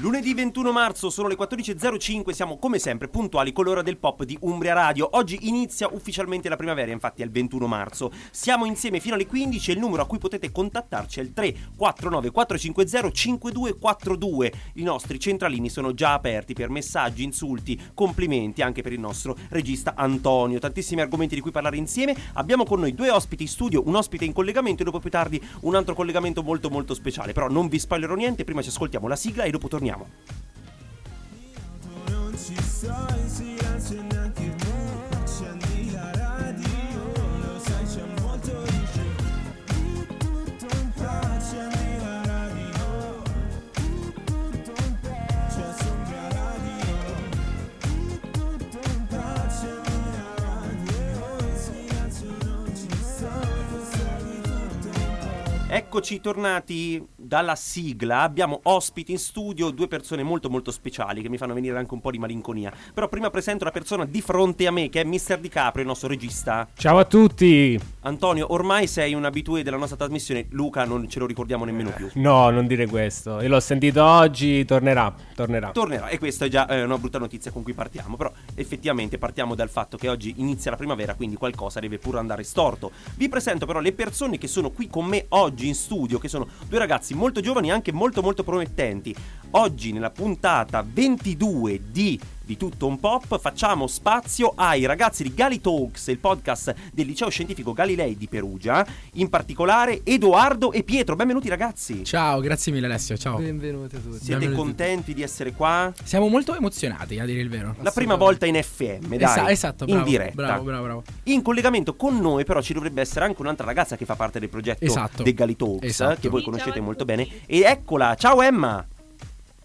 Lunedì 21 marzo sono le 14.05, siamo come sempre puntuali con l'ora del pop di Umbria Radio. Oggi inizia ufficialmente la primavera, infatti è il 21 marzo. Siamo insieme fino alle 15 e il numero a cui potete contattarci è il 349 450 5242. I nostri centralini sono già aperti per messaggi, insulti, complimenti anche per il nostro regista Antonio. Tantissimi argomenti di cui parlare insieme. Abbiamo con noi due ospiti in studio, un ospite in collegamento e dopo più tardi un altro collegamento molto molto speciale. Però non vi spoilerò niente, prima ci ascoltiamo la sigla e dopo torniamo. Silenzio non ci Eccoci tornati dalla sigla. Abbiamo ospiti in studio, due persone molto molto speciali che mi fanno venire anche un po' di malinconia. Però prima presento la persona di fronte a me che è Mr. DiCaprio, il nostro regista. Ciao a tutti! Antonio, ormai sei un abitué della nostra trasmissione. Luca non ce lo ricordiamo nemmeno più. No, non dire questo. Io l'ho sentito oggi, tornerà, tornerà. Tornerà e questa è già eh, una brutta notizia con cui partiamo, però effettivamente partiamo dal fatto che oggi inizia la primavera, quindi qualcosa deve pure andare storto. Vi presento però le persone che sono qui con me oggi in studio, che sono due ragazzi molto giovani e anche molto molto promettenti. Oggi nella puntata 22 di di tutto un pop facciamo spazio ai ragazzi di Gali Talks, il podcast del liceo scientifico Galilei di Perugia, in particolare Edoardo e Pietro. Benvenuti ragazzi. Ciao, grazie mille Alessio, ciao. Benvenuti a tutti. Siete benvenuti. contenti di essere qua? Siamo molto emozionati, a dire il vero. La prima volta in FM, dai. Esa- esatto, bravo, in diretta. Bravo, bravo, bravo. In collegamento con noi, però, ci dovrebbe essere anche un'altra ragazza che fa parte del progetto Esatto. dei Gali Talks, Esatto. che voi conoscete molto bene. E eccola, ciao Emma!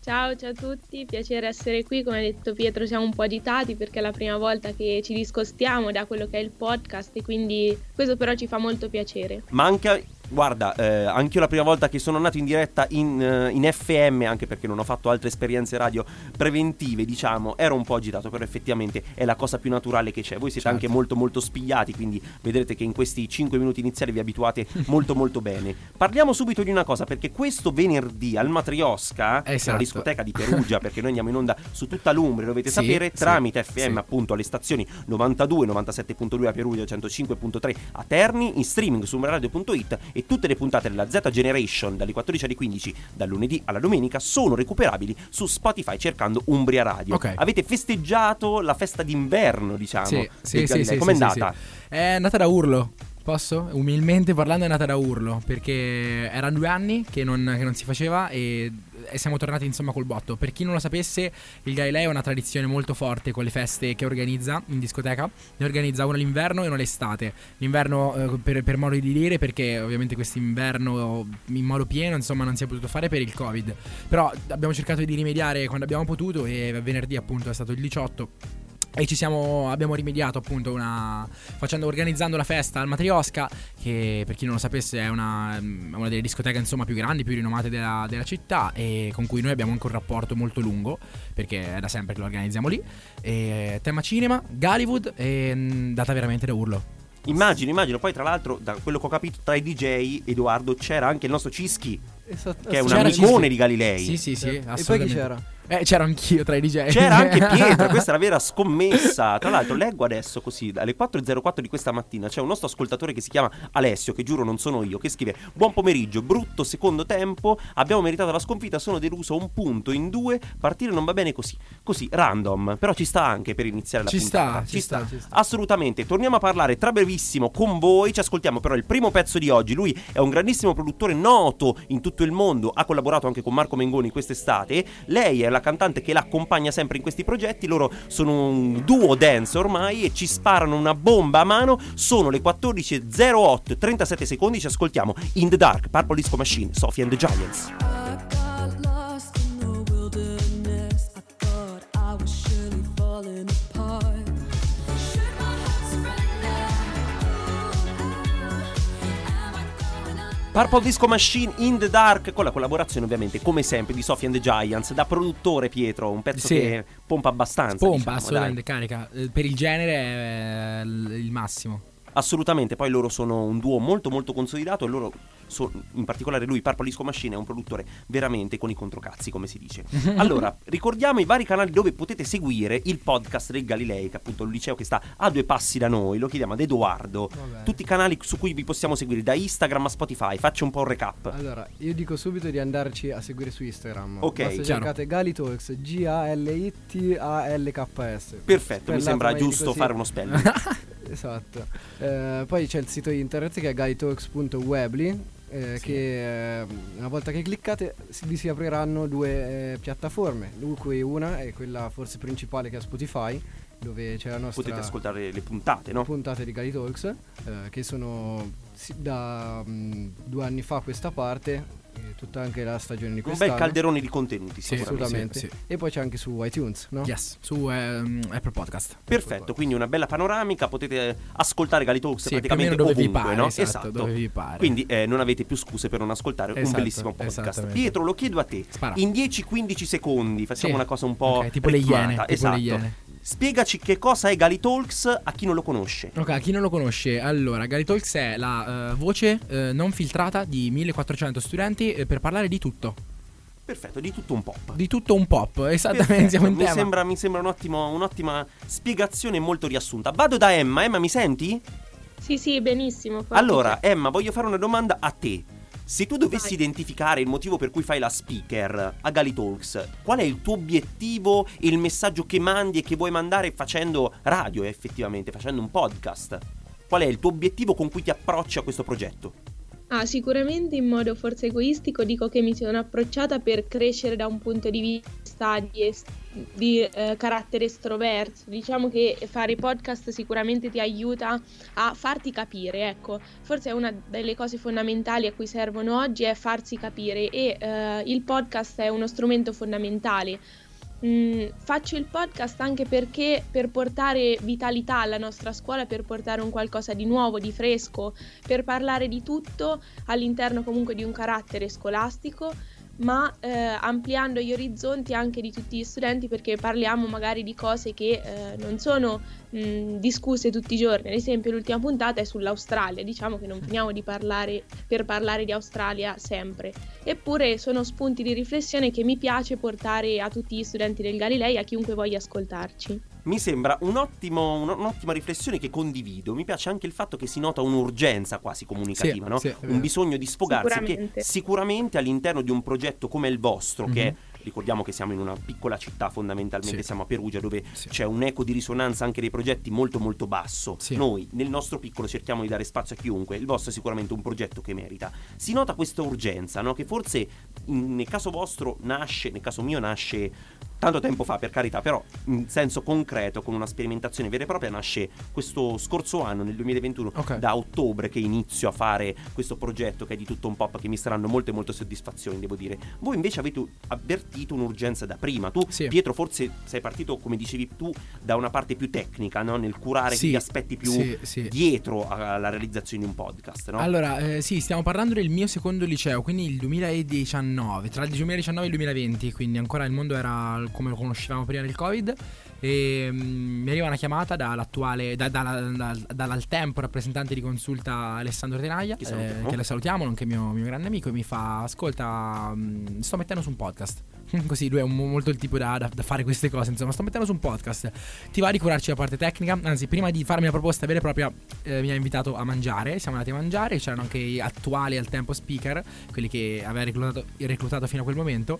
Ciao, ciao a tutti, piacere essere qui. Come ha detto Pietro, siamo un po' agitati perché è la prima volta che ci discostiamo da quello che è il podcast e quindi questo però ci fa molto piacere. Ma anche, guarda, eh, anche io la prima volta che sono andato in diretta in, eh, in FM, anche perché non ho fatto altre esperienze radio preventive, diciamo, ero un po' agitato, però effettivamente è la cosa più naturale che c'è. Voi siete Certo. anche molto molto spigliati, quindi vedrete che in questi 5 minuti iniziali vi abituate molto molto bene. Parliamo subito di una cosa, perché questo venerdì al Matriosca, Esatto. discoteca di Perugia, perché noi andiamo in onda su tutta l'Umbria, dovete Sì, sapere, sì, tramite FM sì. appunto alle stazioni 92, 97.2 a Perugia, 105.3 a Terni, in streaming su umbreradio.it e tutte le puntate della Z Generation dalle 14 alle 15 dal lunedì alla domenica sono recuperabili su Spotify cercando Umbria Radio. Ok. Avete festeggiato la festa d'inverno, diciamo. Sì, sì, sì, sì, Com'è sì, andata? sì. È andata da urlo. Posso? Umilmente parlando è nata da urlo perché erano due anni che non, che non si faceva e, e siamo tornati insomma col botto. Per chi non lo sapesse, il Galilei ha una tradizione molto forte con le feste che organizza in discoteca. Ne organizza una l'inverno e una l'estate. L'inverno eh, per, per modo di dire perché ovviamente quest'inverno in modo pieno insomma non si è potuto fare per il Covid. Però abbiamo cercato di rimediare quando abbiamo potuto e venerdì appunto è stato il 18. E ci siamo, abbiamo rimediato appunto una, facendo, organizzando la festa al Matriosca, che per chi non lo sapesse è una, una delle discoteche insomma più grandi, più rinomate della, della città e con cui noi abbiamo anche un rapporto molto lungo, perché è da sempre che lo organizziamo lì. E, tema cinema, Gollywood e mh, data veramente da urlo. Immagino, immagino. Poi tra l'altro, da quello che ho capito tra i DJ, Edoardo, c'era anche il nostro Cischi, Esatto. che è un amicone Cischi. di Galilei. Sì, sì, sì, E poi chi c'era? Eh, c'ero anch'io tra i DJ. C'era anche Pietro, questa è la vera scommessa. Tra l'altro, leggo adesso così, alle 4.04 di questa mattina, c'è un nostro ascoltatore che si chiama Alessio, che giuro non sono io, che scrive Buon pomeriggio, brutto secondo tempo, abbiamo meritato la sconfitta, sono deluso un punto in due, partire non va bene così. Così, random, però ci sta anche per iniziare la Ci puntata. sta, ci sta, ci sta. Assolutamente, torniamo a parlare tra brevissimo con voi, ci ascoltiamo però il primo pezzo di oggi, lui è un grandissimo produttore noto in tutto il mondo, ha collaborato anche con Marco Mengoni quest'estate, lei è la cantante che l'accompagna sempre in questi progetti, loro sono un duo dance ormai e ci sparano una bomba a mano, sono le 14.08, 37 secondi, ci ascoltiamo In the Dark, Purple Disco Machine, Sophie and the Giants. Purple Disco Machine in the Dark con la collaborazione ovviamente come sempre di Sophie and the Giants da produttore Pietro, un pezzo Sì. che pompa abbastanza. Pompa, diciamo, assolutamente dai. carica. Eh, Per il genere è l- il massimo. Assolutamente, poi loro sono un duo molto molto consolidato e loro, so- in particolare lui, Purple Disco Machine, è un produttore veramente con i controcazzi, come si dice. Allora, ricordiamo i vari canali dove potete seguire il podcast del Galilei, che è appunto il liceo che sta a due passi da noi, lo chiediamo ad Edoardo. Vabbè. Tutti i canali su cui vi possiamo seguire, da Instagram a Spotify, faccio un po' un recap. Allora, io dico subito di andarci a seguire su Instagram. Ok, Basta chiaro. cercate Galitalks, G-A-L-I-T-A-L-K-S. Perfetto, mi sembra giusto così. fare uno spelling. Esatto. Eh, poi c'è il sito internet che è galitalks.webly. eh, che eh, una volta che cliccate si- vi si apriranno due eh, piattaforme, di cui una è quella forse principale che è Spotify, dove c'è la nostra Potete ascoltare le puntate, no? puntate di Gali Talks eh, che sono da mm, due anni fa a questa parte e tutta anche la stagione di Un quest'anno bel calderone di contenuti, Sì, sicuramente. assolutamente sì, sì. e poi c'è anche su iTunes no? Yes, su ehm, Apple Podcast. Perfetto, quindi una bella panoramica, potete ascoltare Gali Talks Sì, praticamente dove vi ovunque, pare, no? esatto, dove vi pare. Quindi eh, non avete più scuse per non ascoltare un Esatto, bellissimo podcast. Pietro, lo chiedo a te. Spara. In 10-15 secondi facciamo Sì. una cosa un po' Ok, tipo le iene, tipo esatto. le iene. Spiegaci che cosa è Gali Talks a chi non lo conosce. Ok, chi non lo conosce, allora, Gary Talks è la eh, voce eh, non filtrata di 1400 studenti eh, per parlare di tutto. Perfetto, di tutto un po'. Di tutto un pop, esattamente, siamo in mi, tema. sembra, mi sembra un ottimo- un'ottima spiegazione molto riassunta. Vado da Emma. Emma, mi senti? Sì, sì, benissimo. Allora, Emma, voglio fare una domanda a te. Se tu dovessi Vai. identificare il motivo per cui fai la speaker a Gali Talks, qual è il tuo obiettivo e il messaggio che mandi e che vuoi mandare facendo radio, effettivamente, facendo un podcast? Qual è il tuo obiettivo con cui ti approcci a questo progetto? Ah, sicuramente in modo forse egoistico dico che mi sono approcciata per crescere da un punto di vista di, es- di, eh, carattere estroverso. Diciamo che fare podcast sicuramente ti aiuta a farti capire, ecco. Forse una delle cose fondamentali a cui servono oggi è farsi capire e eh, il podcast è uno strumento fondamentale. Mm, faccio il podcast anche perché per portare vitalità alla nostra scuola, per portare un qualcosa di nuovo, di fresco, per parlare di tutto all'interno comunque di un carattere scolastico, ma eh, ampliando gli orizzonti anche di tutti gli studenti perché parliamo magari di cose che eh, non sono mh, discusse tutti i giorni. Ad esempio, l'ultima puntata è sull'Australia, diciamo che non finiamo di parlare per parlare di Australia sempre. Eppure sono spunti di riflessione che mi piace portare a tutti gli studenti del Galilei, a chiunque voglia ascoltarci. Mi sembra un ottimo- un- un'ottima riflessione che condivido. Mi piace anche il fatto che si nota un'urgenza quasi comunicativa, Sì, no? sì, è un bisogno di sfogarsi che Sicuramente. sicuramente all'interno di un progetto come il vostro, che Mhm. ricordiamo che siamo in una piccola città fondamentalmente, Sì. siamo a Perugia dove Sì. c'è un eco di risonanza anche dei progetti molto molto basso. Sì. Noi nel nostro piccolo cerchiamo di dare spazio a chiunque, il vostro è sicuramente un progetto che merita. Si nota questa urgenza, no? che forse in- nel caso vostro nasce, nel caso mio nasce tanto tempo fa per carità, però in senso concreto con una sperimentazione vera e propria nasce questo scorso anno nel 2021 Ok. da ottobre che inizio a fare questo progetto che è di tutto un pop che mi staranno molte molte soddisfazioni devo dire. Voi invece avete avvertito un'urgenza da prima. Tu Sì. Pietro forse sei partito come dicevi tu da una parte più tecnica, no? nel curare Sì, gli aspetti più sì, sì. dietro alla realizzazione di un podcast, no? Allora, eh, sì, stiamo parlando del mio secondo liceo, quindi il 2019, tra il 2019 e il 2020, quindi ancora il mondo era come lo conoscevamo prima del Covid. E mm, mi arriva una chiamata dall'attuale, da, dalla- dal- dal tempo rappresentante di consulta Alessandro Tenaglia, Che salutiamo. che lo salutiamo, nonché mio, mio grande amico, e mi fa: Ascolta, mm, sto mettendo su un podcast. Così lui è un- molto il tipo da, da- da fare queste cose. Insomma, sto mettendo su un podcast. Ti va di curarci la parte tecnica? Anzi, prima di farmi la proposta vera e propria, eh, mi ha invitato a mangiare. Siamo andati a mangiare. C'erano anche gli attuali al tempo speaker, quelli che aveva reclutato, reclutato fino a quel momento.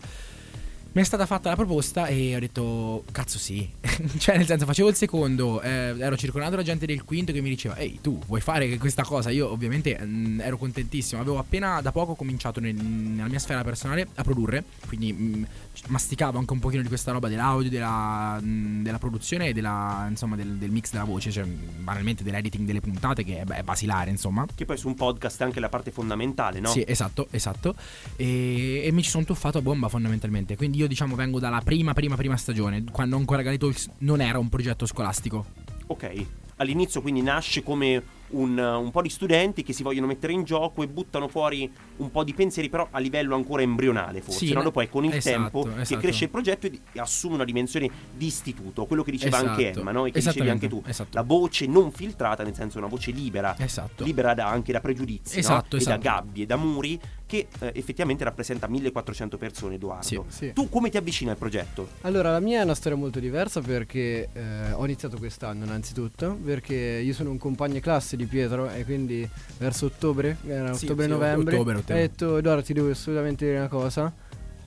Mi è stata fatta la proposta e ho detto, cazzo sì. cioè, nel senso, facevo il secondo, eh, ero circondato da gente del quinto che mi diceva, ehi, tu vuoi fare questa cosa? Io ovviamente mm, ero contentissimo, avevo appena da poco cominciato nel- nella mia sfera personale a produrre, quindi mm, masticavo anche un pochino di questa roba dell'audio, della, mm, della produzione e della, insomma, del, del mix della voce, cioè banalmente dell'editing delle puntate che è, è basilare, insomma. Che poi su un podcast è anche la parte fondamentale, no? Sì, esatto, esatto. E, e mi ci sono tuffato a bomba fondamentalmente. Quindi io diciamo vengo dalla prima, prima, prima stagione, quando ancora Galitalks non era un progetto scolastico. Ok. All'inizio quindi nasce come un, un po' di studenti che si vogliono mettere in gioco e buttano fuori un po' di pensieri, però a livello ancora embrionale, forse. Sì, no? Dopo è con il Esatto, tempo che esatto. cresce il progetto e, assume una dimensione di istituto. Quello che diceva anche Esatto. Emma, no? E che dicevi anche tu. Esatto. La voce non filtrata, nel senso una voce libera, Esatto. libera da- anche da pregiudizi, no? Esatto, e da esatto. gabbie, da muri, che eh, effettivamente rappresenta 1400 persone, Edoardo. Sì. Sì. Tu come ti avvicini al progetto? Allora, la mia è una storia molto diversa perché eh, ho iniziato quest'anno innanzitutto, perché io sono un compagno classe di Pietro e quindi verso ottobre, era Sì, ottobre-novembre, sì, ottobre, ottobre. ho detto Edoardo ti devo assolutamente dire una cosa,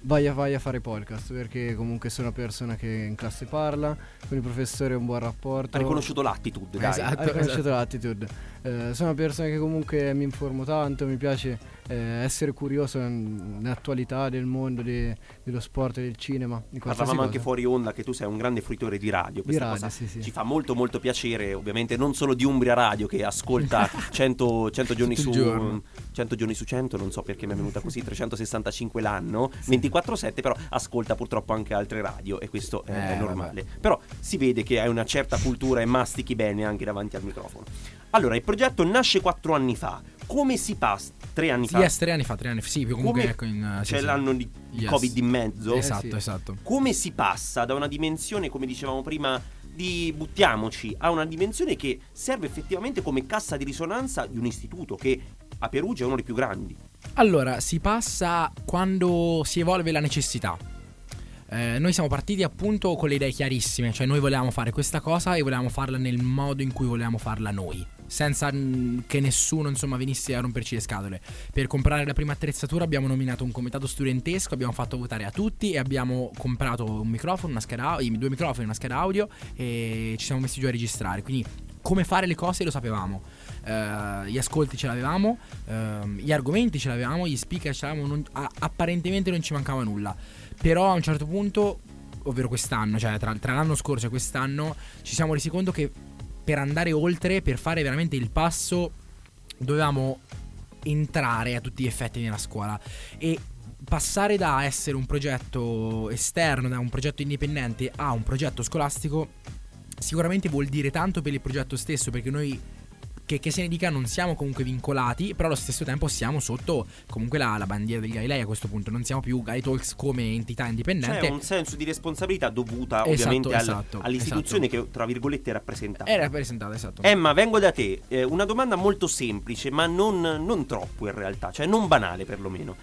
vai a, vai a fare podcast perché comunque sono una persona che in classe parla, con il professore ha un buon rapporto. Ha riconosciuto l'attitude, dai. Esatto. Ha riconosciuto l'attitude. Eh, sono una persona che comunque mi informo tanto, mi piace eh, essere curioso nell'attualità del mondo, de- dello sport, del cinema. Di Parlavamo anche fuori onda che tu sei un grande fruitore di radio. Questa radio, cosa sì, sì. ci fa molto molto piacere, ovviamente non solo di Umbria Radio che ascolta 100, 100 giorni su giorno. 100 giorni su 100, non so perché mi è venuta così, 365 l'anno, 24/7, però ascolta purtroppo anche altre radio e questo eh, è normale. Però si vede che hai una certa cultura e mastichi bene anche davanti al microfono. Allora, il progetto nasce quattro anni fa. Come si passa? Tre anni fa? Yes, tre anni fa, tre anni fa. Sì, comunque Come- ecco in... eh, C'è sì. l'anno di Yes. Covid in mezzo. Esatto, sì. esatto. come si passa da una dimensione, come dicevamo prima, di buttiamoci, a una dimensione che serve effettivamente come cassa di risonanza di un istituto che a Perugia è uno dei più grandi. Allora, si passa quando si evolve la necessità. Eh, noi siamo partiti appunto con le idee chiarissime, cioè noi volevamo fare questa cosa e volevamo farla nel modo in cui volevamo farla noi, senza che nessuno insomma venisse a romperci le scatole. Per comprare la prima attrezzatura abbiamo nominato un comitato studentesco, abbiamo fatto votare a tutti e abbiamo comprato un microfono, una scheda due microfoni, una scheda audio e ci siamo messi giù a registrare. Quindi come fare le cose lo sapevamo. Eh, gli ascolti ce l'avevamo, ehm, gli argomenti ce l'avevamo, gli speaker ce l'avevamo, non- a- apparentemente non ci mancava nulla. Però a un certo punto, ovvero quest'anno, cioè tra, tra l'anno scorso e quest'anno, ci siamo resi conto che per andare oltre, per fare veramente il passo, dovevamo entrare a tutti gli effetti nella scuola. E passare da essere un progetto esterno, da un progetto indipendente a un progetto scolastico sicuramente vuol dire tanto per il progetto stesso perché noi che, che se ne dica non siamo comunque vincolati però allo stesso tempo siamo sotto comunque la, la bandiera del Galilei a questo punto non siamo più Guy Talks come entità indipendente C'è un senso di responsabilità dovuta Esatto, ovviamente al- esatto, all'istituzione che tra virgolette è rappresentata. è rappresentata esatto Emma, vengo da te. Eh, una domanda molto semplice, ma non, non troppo in realtà, cioè non banale perlomeno.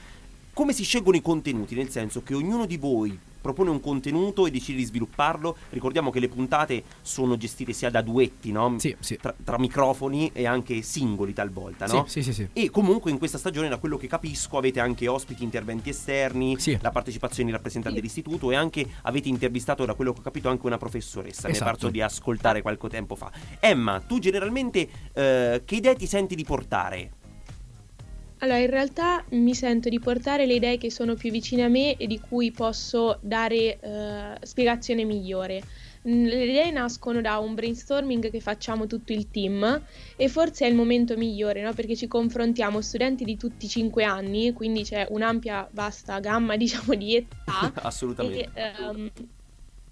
Come si scelgono i contenuti? Nel senso che ognuno di voi propone un contenuto e decide di svilupparlo. Ricordiamo che le puntate sono gestite sia da duetti, no? Sì, sì. Tra, tra microfoni e anche singoli talvolta, no? Sì, sì, sì, sì. E comunque in questa stagione, da quello che capisco, avete anche ospiti, interventi esterni, Sì. la partecipazione di rappresentanti dell'istituto e anche avete intervistato, da quello che ho capito, anche una professoressa. Mi è Esatto. parso di ascoltare qualche tempo fa. Emma, tu generalmente eh, che idee ti senti di portare? Allora, in realtà mi sento di portare le idee che sono più vicine a me e di cui posso dare eh, spiegazione migliore. Le idee nascono da un brainstorming che facciamo tutto il team e forse è il momento migliore, no? Perché ci confrontiamo studenti di tutti i 5 anni, quindi c'è un'ampia, vasta gamma, diciamo, di età. Assolutamente. e, ehm,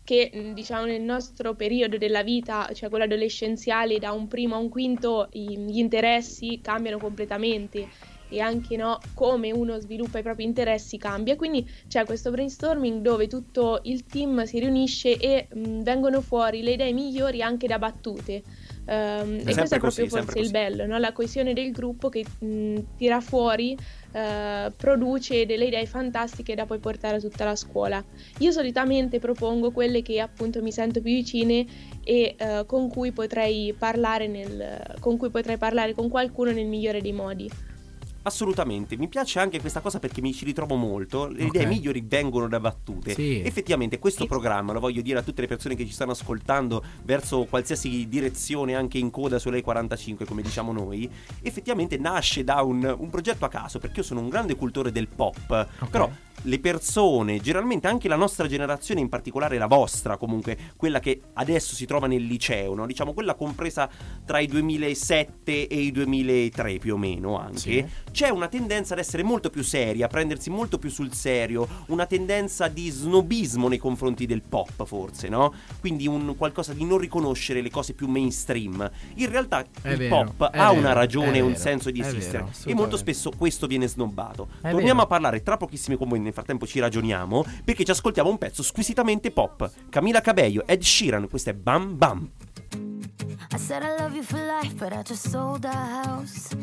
che diciamo nel nostro periodo della vita, cioè quello adolescenziale, da un primo a un quinto gli interessi cambiano completamente e anche no, come uno sviluppa i propri interessi cambia. Quindi c'è questo brainstorming dove tutto il team si riunisce e mh, vengono fuori le idee migliori anche da battute. Ehm, e questo è così, proprio sempre forse il così. bello, no? la coesione del gruppo che mh, tira fuori, eh, produce delle idee fantastiche da poi portare a tutta la scuola. Io solitamente propongo quelle che appunto mi sento più vicine e eh, con cui potrei parlare nel, con cui potrei parlare con qualcuno nel migliore dei modi. Assolutamente, mi piace anche questa cosa perché mi ci ritrovo molto. Le Ok. idee migliori vengono da battute. Sì. Effettivamente, questo Sì. programma, lo voglio dire a tutte le persone che ci stanno ascoltando verso qualsiasi direzione, anche in coda sulle 45, come diciamo noi, effettivamente nasce da un, un progetto a caso. Perché io sono un grande cultore del pop. Però le persone, generalmente anche la nostra generazione, in particolare la vostra, comunque quella che adesso si trova nel liceo, no? diciamo quella compresa tra i 2007 e i 2003 più o meno anche, Sì. c'è una tendenza ad essere molto più seria, a prendersi molto più sul serio, una tendenza di snobismo nei confronti del pop forse, no? Quindi un qualcosa di non riconoscere le cose più mainstream. In realtà È il vero, pop ha vero, una ragione, un vero, senso di esistere vero, e molto spesso questo viene snobbato. Torniamo a parlare tra pochissimi con voi, nel frattempo ci ragioniamo perché ci ascoltiamo un pezzo squisitamente pop. Camila Cabello, Ed Sheeran, questo è Bam Bam. I said I love you for life, but I just sold our house.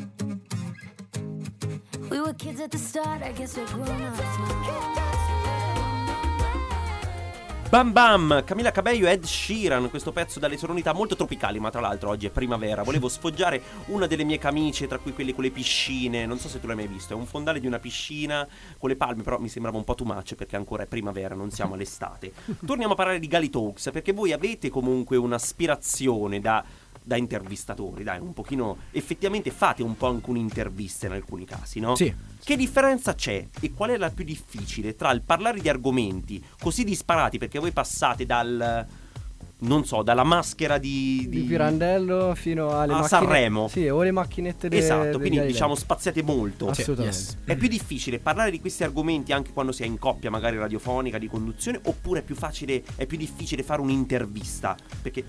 We were kids at the start, I guess we're grown ups Bam Bam, Camila Cabello e Ed Sheeran, questo pezzo dalle sonorità molto tropicali, ma tra l'altro oggi è primavera. Volevo sfoggiare una delle mie camicie, tra cui quelle con le piscine, non so se tu l'hai mai visto, è un fondale di una piscina con le palme, però mi sembrava un po' too much perché ancora è primavera, non siamo all'estate. Torniamo a parlare di Gali Talks, perché voi avete comunque un'aspirazione da da intervistatori, dai, un pochino effettivamente fate un po' anche un'intervista in alcuni casi, no? Sì. Che differenza c'è e qual è la più difficile tra il parlare di argomenti così disparati perché voi passate dal non so, dalla maschera di, Di Pirandello fino alle a macchine- Sanremo. Sì, o le macchinette de- Esatto, dei quindi diciamo spaziate molto. Assolutamente. Yes. È più difficile parlare di questi argomenti anche quando si è in coppia, magari radiofonica, di conduzione, oppure è più facile, è più difficile fare un'intervista? Perché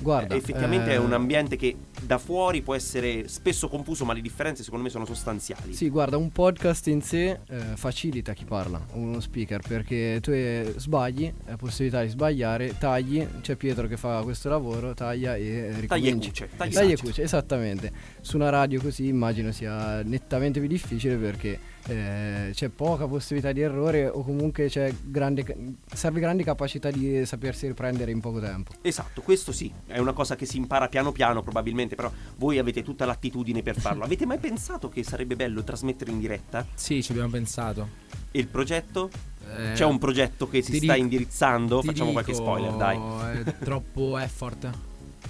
Guarda, eh, effettivamente eh, è un ambiente che da fuori può essere spesso confuso, ma le differenze secondo me sono sostanziali. Sì, guarda, un podcast in sé eh, facilita chi parla, uno speaker, perché tu eh, sbagli, hai possibilità di sbagliare, tagli, c'è Pietro che fa questo lavoro, taglia e eh, Taglia e ricominci. cuce, taglia e Taglia e cuce, esattamente. Su una radio così immagino sia nettamente più difficile perché eh, c'è poca possibilità di errore o comunque c'è grande, serve grande capacità di sapersi riprendere in poco tempo. Esatto, questo sì, è una cosa che si impara piano piano probabilmente, però voi avete tutta l'attitudine per farlo. Avete mai pensato che sarebbe bello trasmettere in diretta? Sì, ci abbiamo pensato. E il progetto? Eh, C'è un progetto che si ti sta dico- indirizzando? Facciamo qualche dico, spoiler, dai. È troppo effort.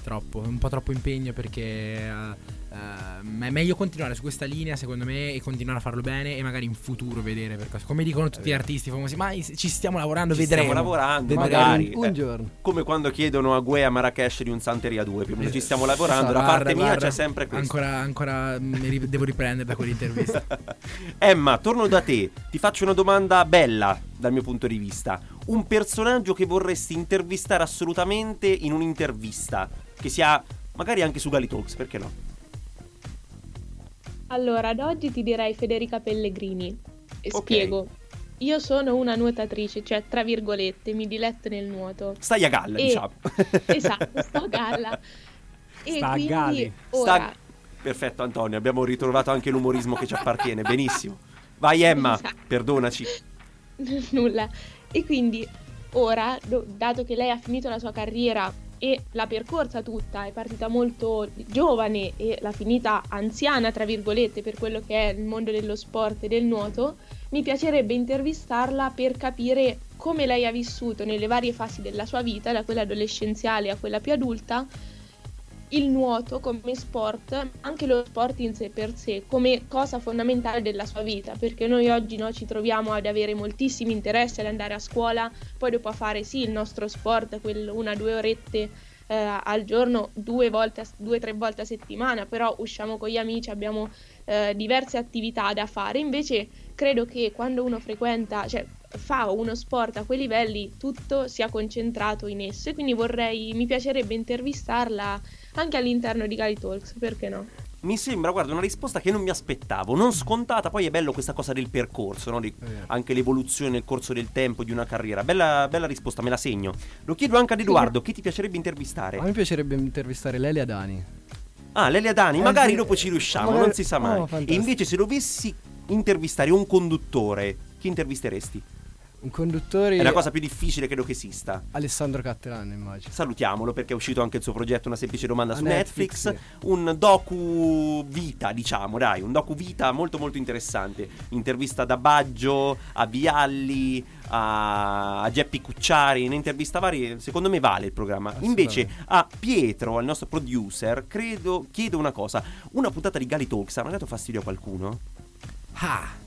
Troppo, un po' troppo impegno perché eh, ehm, è meglio continuare su questa linea secondo me e continuare a farlo bene e magari in futuro vedere per cosa. Come dicono tutti gli artisti famosi, ma ci stiamo lavorando, Ci vedremo. stiamo lavorando, Vedremo. magari. un eh, giorno. Come quando chiedono a Gue a Marrakesh di un Santeria 2, più o meno ci stiamo lavorando, da Guarda, parte mia guarda, c'è sempre questo. Ancora, ancora mi ri- devo riprendere da quell'intervista. Emma, torno da te. Ti faccio una domanda bella dal mio punto di vista. Un personaggio che vorresti intervistare assolutamente in un'intervista, che sia magari anche su Gali Talks, perché no? Allora, ad oggi ti direi Federica Pellegrini. E Ok. spiego. Io sono una nuotatrice, cioè tra virgolette, mi diletto nel nuoto. Stai a galla, E- diciamo. Esatto, sto a galla. E Sta a quindi Gali. ora Sta- Perfetto Antonio, abbiamo ritrovato anche l'umorismo che ci appartiene, benissimo. Vai Emma, Esatto. perdonaci. nulla. E quindi ora, do- dato che lei ha finito la sua carriera e l'ha percorsa tutta, è partita molto giovane e l'ha finita anziana, tra virgolette, per quello che è il mondo dello sport e del nuoto, mi piacerebbe intervistarla per capire come lei ha vissuto nelle varie fasi della sua vita, da quella adolescenziale a quella più adulta, il nuoto come sport, anche lo sport in sé per sé, come cosa fondamentale della sua vita, perché noi oggi no, ci troviamo ad avere moltissimi interessi ad andare a scuola, poi dopo a fare sì il nostro sport, quel una o due orette eh, al giorno, due o tre volte a settimana, però usciamo con gli amici, abbiamo eh, diverse attività da fare, invece credo che quando uno frequenta, cioè fa uno sport a quei livelli, tutto sia concentrato in esso e quindi vorrei, mi piacerebbe intervistarla anche all'interno di Gali Talks, perché no? Mi sembra, guarda, una risposta che non mi aspettavo, non scontata, poi è bello questa cosa del percorso, no? Di- anche l'evoluzione nel corso del tempo di una carriera. Bella, bella risposta, me la segno. Lo chiedo anche ad Edoardo, chi ti piacerebbe intervistare? A me piacerebbe intervistare Lelia Dani. Ah, Lelia Dani, Eh, magari sì. dopo ci riusciamo, Magari- non si sa mai. oh, e invece se dovessi intervistare un conduttore, chi intervisteresti? Un conduttore È la cosa più difficile credo che esista. Alessandro Cattelan, immagino. Salutiamolo perché è uscito anche il suo progetto Una semplice domanda A su Netflix, Netflix, un docu vita, diciamo, dai, un docu vita molto molto interessante. Intervista da Baggio a Vialli a, a Geppi Cucciari, ne intervista varie, secondo me vale il programma. Invece a Pietro, al nostro producer, credo chiedo una cosa, una puntata di Gali Talks ha mai dato fastidio a qualcuno? Ah.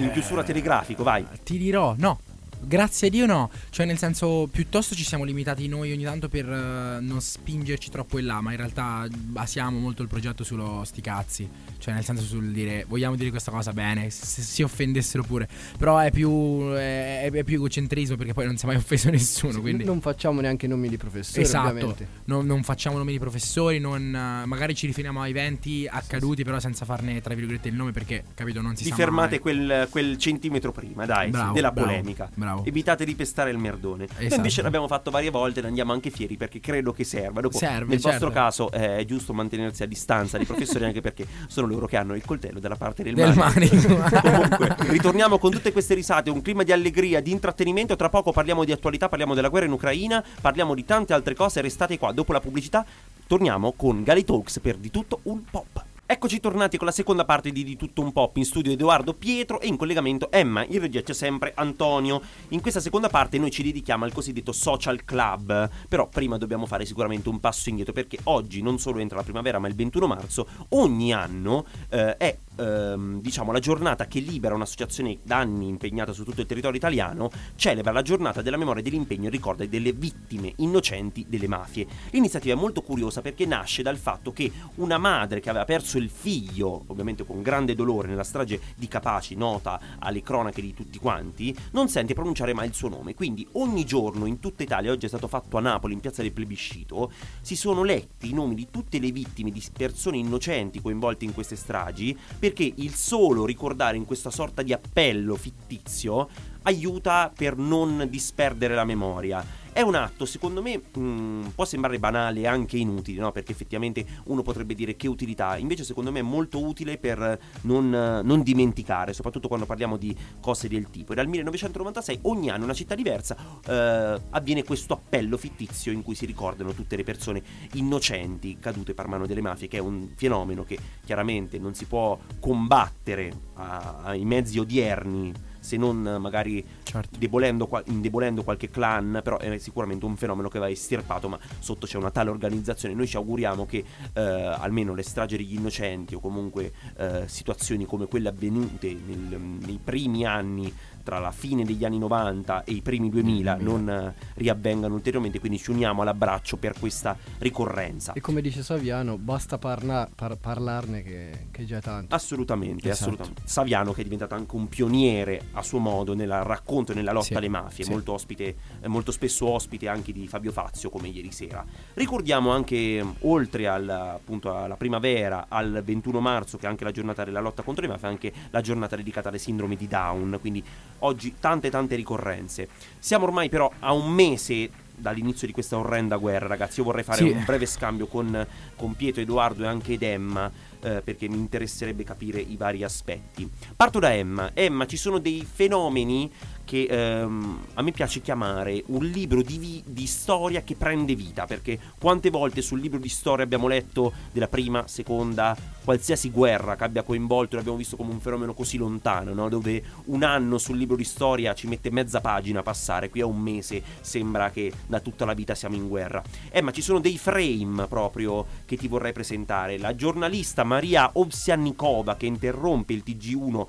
In chiusura telegrafico, vai. Ti dirò, no. Grazie a Dio no, cioè nel senso piuttosto ci siamo limitati noi ogni tanto per eh, non spingerci troppo in là, ma in realtà basiamo molto il progetto sullo sti cazzi, cioè nel senso sul dire vogliamo dire questa cosa bene, se si offendessero pure, però è più, è, è più egocentrismo perché poi non si è mai offeso nessuno, quindi... Non facciamo neanche nomi di professori, Esatto, non, non facciamo nomi di professori, non, magari ci riferiamo a eventi accaduti però senza farne tra virgolette il nome perché capito non si Vi sa fermate mai. quel, quel centimetro prima, dai, sì, Bravo, della bravo, polemica. bravo. Evitate di pestare il merdone. Noi Esatto. invece l'abbiamo fatto varie volte e ne andiamo anche fieri perché credo che serva. Dopo, Serve, nel vostro certo. caso eh, è giusto mantenersi a distanza dai professori anche perché sono loro che hanno il coltello dalla parte del, Del manico. Comunque, ritorniamo con tutte queste risate, un clima di allegria, di intrattenimento. Tra poco parliamo di attualità, parliamo della guerra in Ucraina, parliamo di tante altre cose. Restate qua. Dopo la pubblicità torniamo con Gali Talks per di tutto un pop. Eccoci tornati con la seconda parte di Di Tutto Un Pop. In studio Edoardo Pietro e in collegamento Emma, in regia c'è sempre Antonio. In questa seconda parte noi ci dedichiamo al cosiddetto social club, però prima dobbiamo fare sicuramente un passo indietro perché oggi non solo entra la primavera ma il 21 marzo, ogni anno eh, è ehm, diciamo la giornata che libera un'associazione da anni impegnata su tutto il territorio italiano, celebra la giornata della memoria dell'impegno e ricorda delle vittime innocenti delle mafie. L'iniziativa è molto curiosa perché nasce dal fatto che una madre che aveva perso il figlio, ovviamente con grande dolore, nella strage di Capaci, nota alle cronache di tutti quanti, non sente pronunciare mai il suo nome. Quindi ogni giorno in tutta Italia, oggi è stato fatto a Napoli in piazza del plebiscito, si sono letti i nomi di tutte le vittime di persone innocenti coinvolte in queste stragi, perché il solo ricordare in questa sorta di appello fittizio aiuta per non disperdere la memoria. È un atto, secondo me, mh, può sembrare banale e anche inutile, no? Perché effettivamente uno potrebbe dire che utilità. Invece, secondo me, è molto utile per non, non dimenticare, soprattutto quando parliamo di cose del tipo. E dal 1996, ogni anno, in una città diversa, eh, avviene questo appello fittizio in cui si ricordano tutte le persone innocenti cadute per mano delle mafie, che è un fenomeno che chiaramente non si può combattere a- ai mezzi odierni se non eh, magari Certo. debolendo, indebolendo qualche clan, però è sicuramente un fenomeno che va estirpato, ma sotto c'è una tale organizzazione. Noi ci auguriamo che eh, almeno le stragi degli innocenti o comunque eh, situazioni come quelle avvenute nel- nei primi anni tra la fine degli anni 90 e i primi 2000 non eh, riavvengano ulteriormente, quindi ci uniamo all'abbraccio per questa ricorrenza. E come dice Saviano, basta parla- par- parlarne che, che già è tanto. Assolutamente, Esatto. assolutamente. Saviano che è diventato anche un pioniere a suo modo nel racconto e nella lotta Sì, alle mafie, sì. molto, ospite, eh, molto spesso ospite anche di Fabio Fazio come ieri sera. Ricordiamo anche, oltre al, appunto, alla primavera, al 21 marzo, che è anche la giornata della lotta contro le mafie, anche la giornata dedicata alle sindromi di Down, quindi oggi tante tante ricorrenze. Siamo ormai però a un mese dall'inizio di questa orrenda guerra, ragazzi. Io vorrei fare Sì. un breve scambio con, con Pietro, Edoardo e anche ed Emma, eh, perché mi interesserebbe capire i vari aspetti. Parto da Emma. Emma, ci sono dei fenomeni che ehm, a me piace chiamare un libro di, vi- di storia che prende vita, perché quante volte sul libro di storia abbiamo letto della prima, seconda, qualsiasi guerra che abbia coinvolto, l'abbiamo visto come un fenomeno così lontano, no? dove un anno sul libro di storia ci mette mezza pagina a passare, qui a un mese sembra che da tutta la vita siamo in guerra. Emma, ci sono dei frame proprio che ti vorrei presentare. La giornalista Maria Ovsiannikova che interrompe il TG1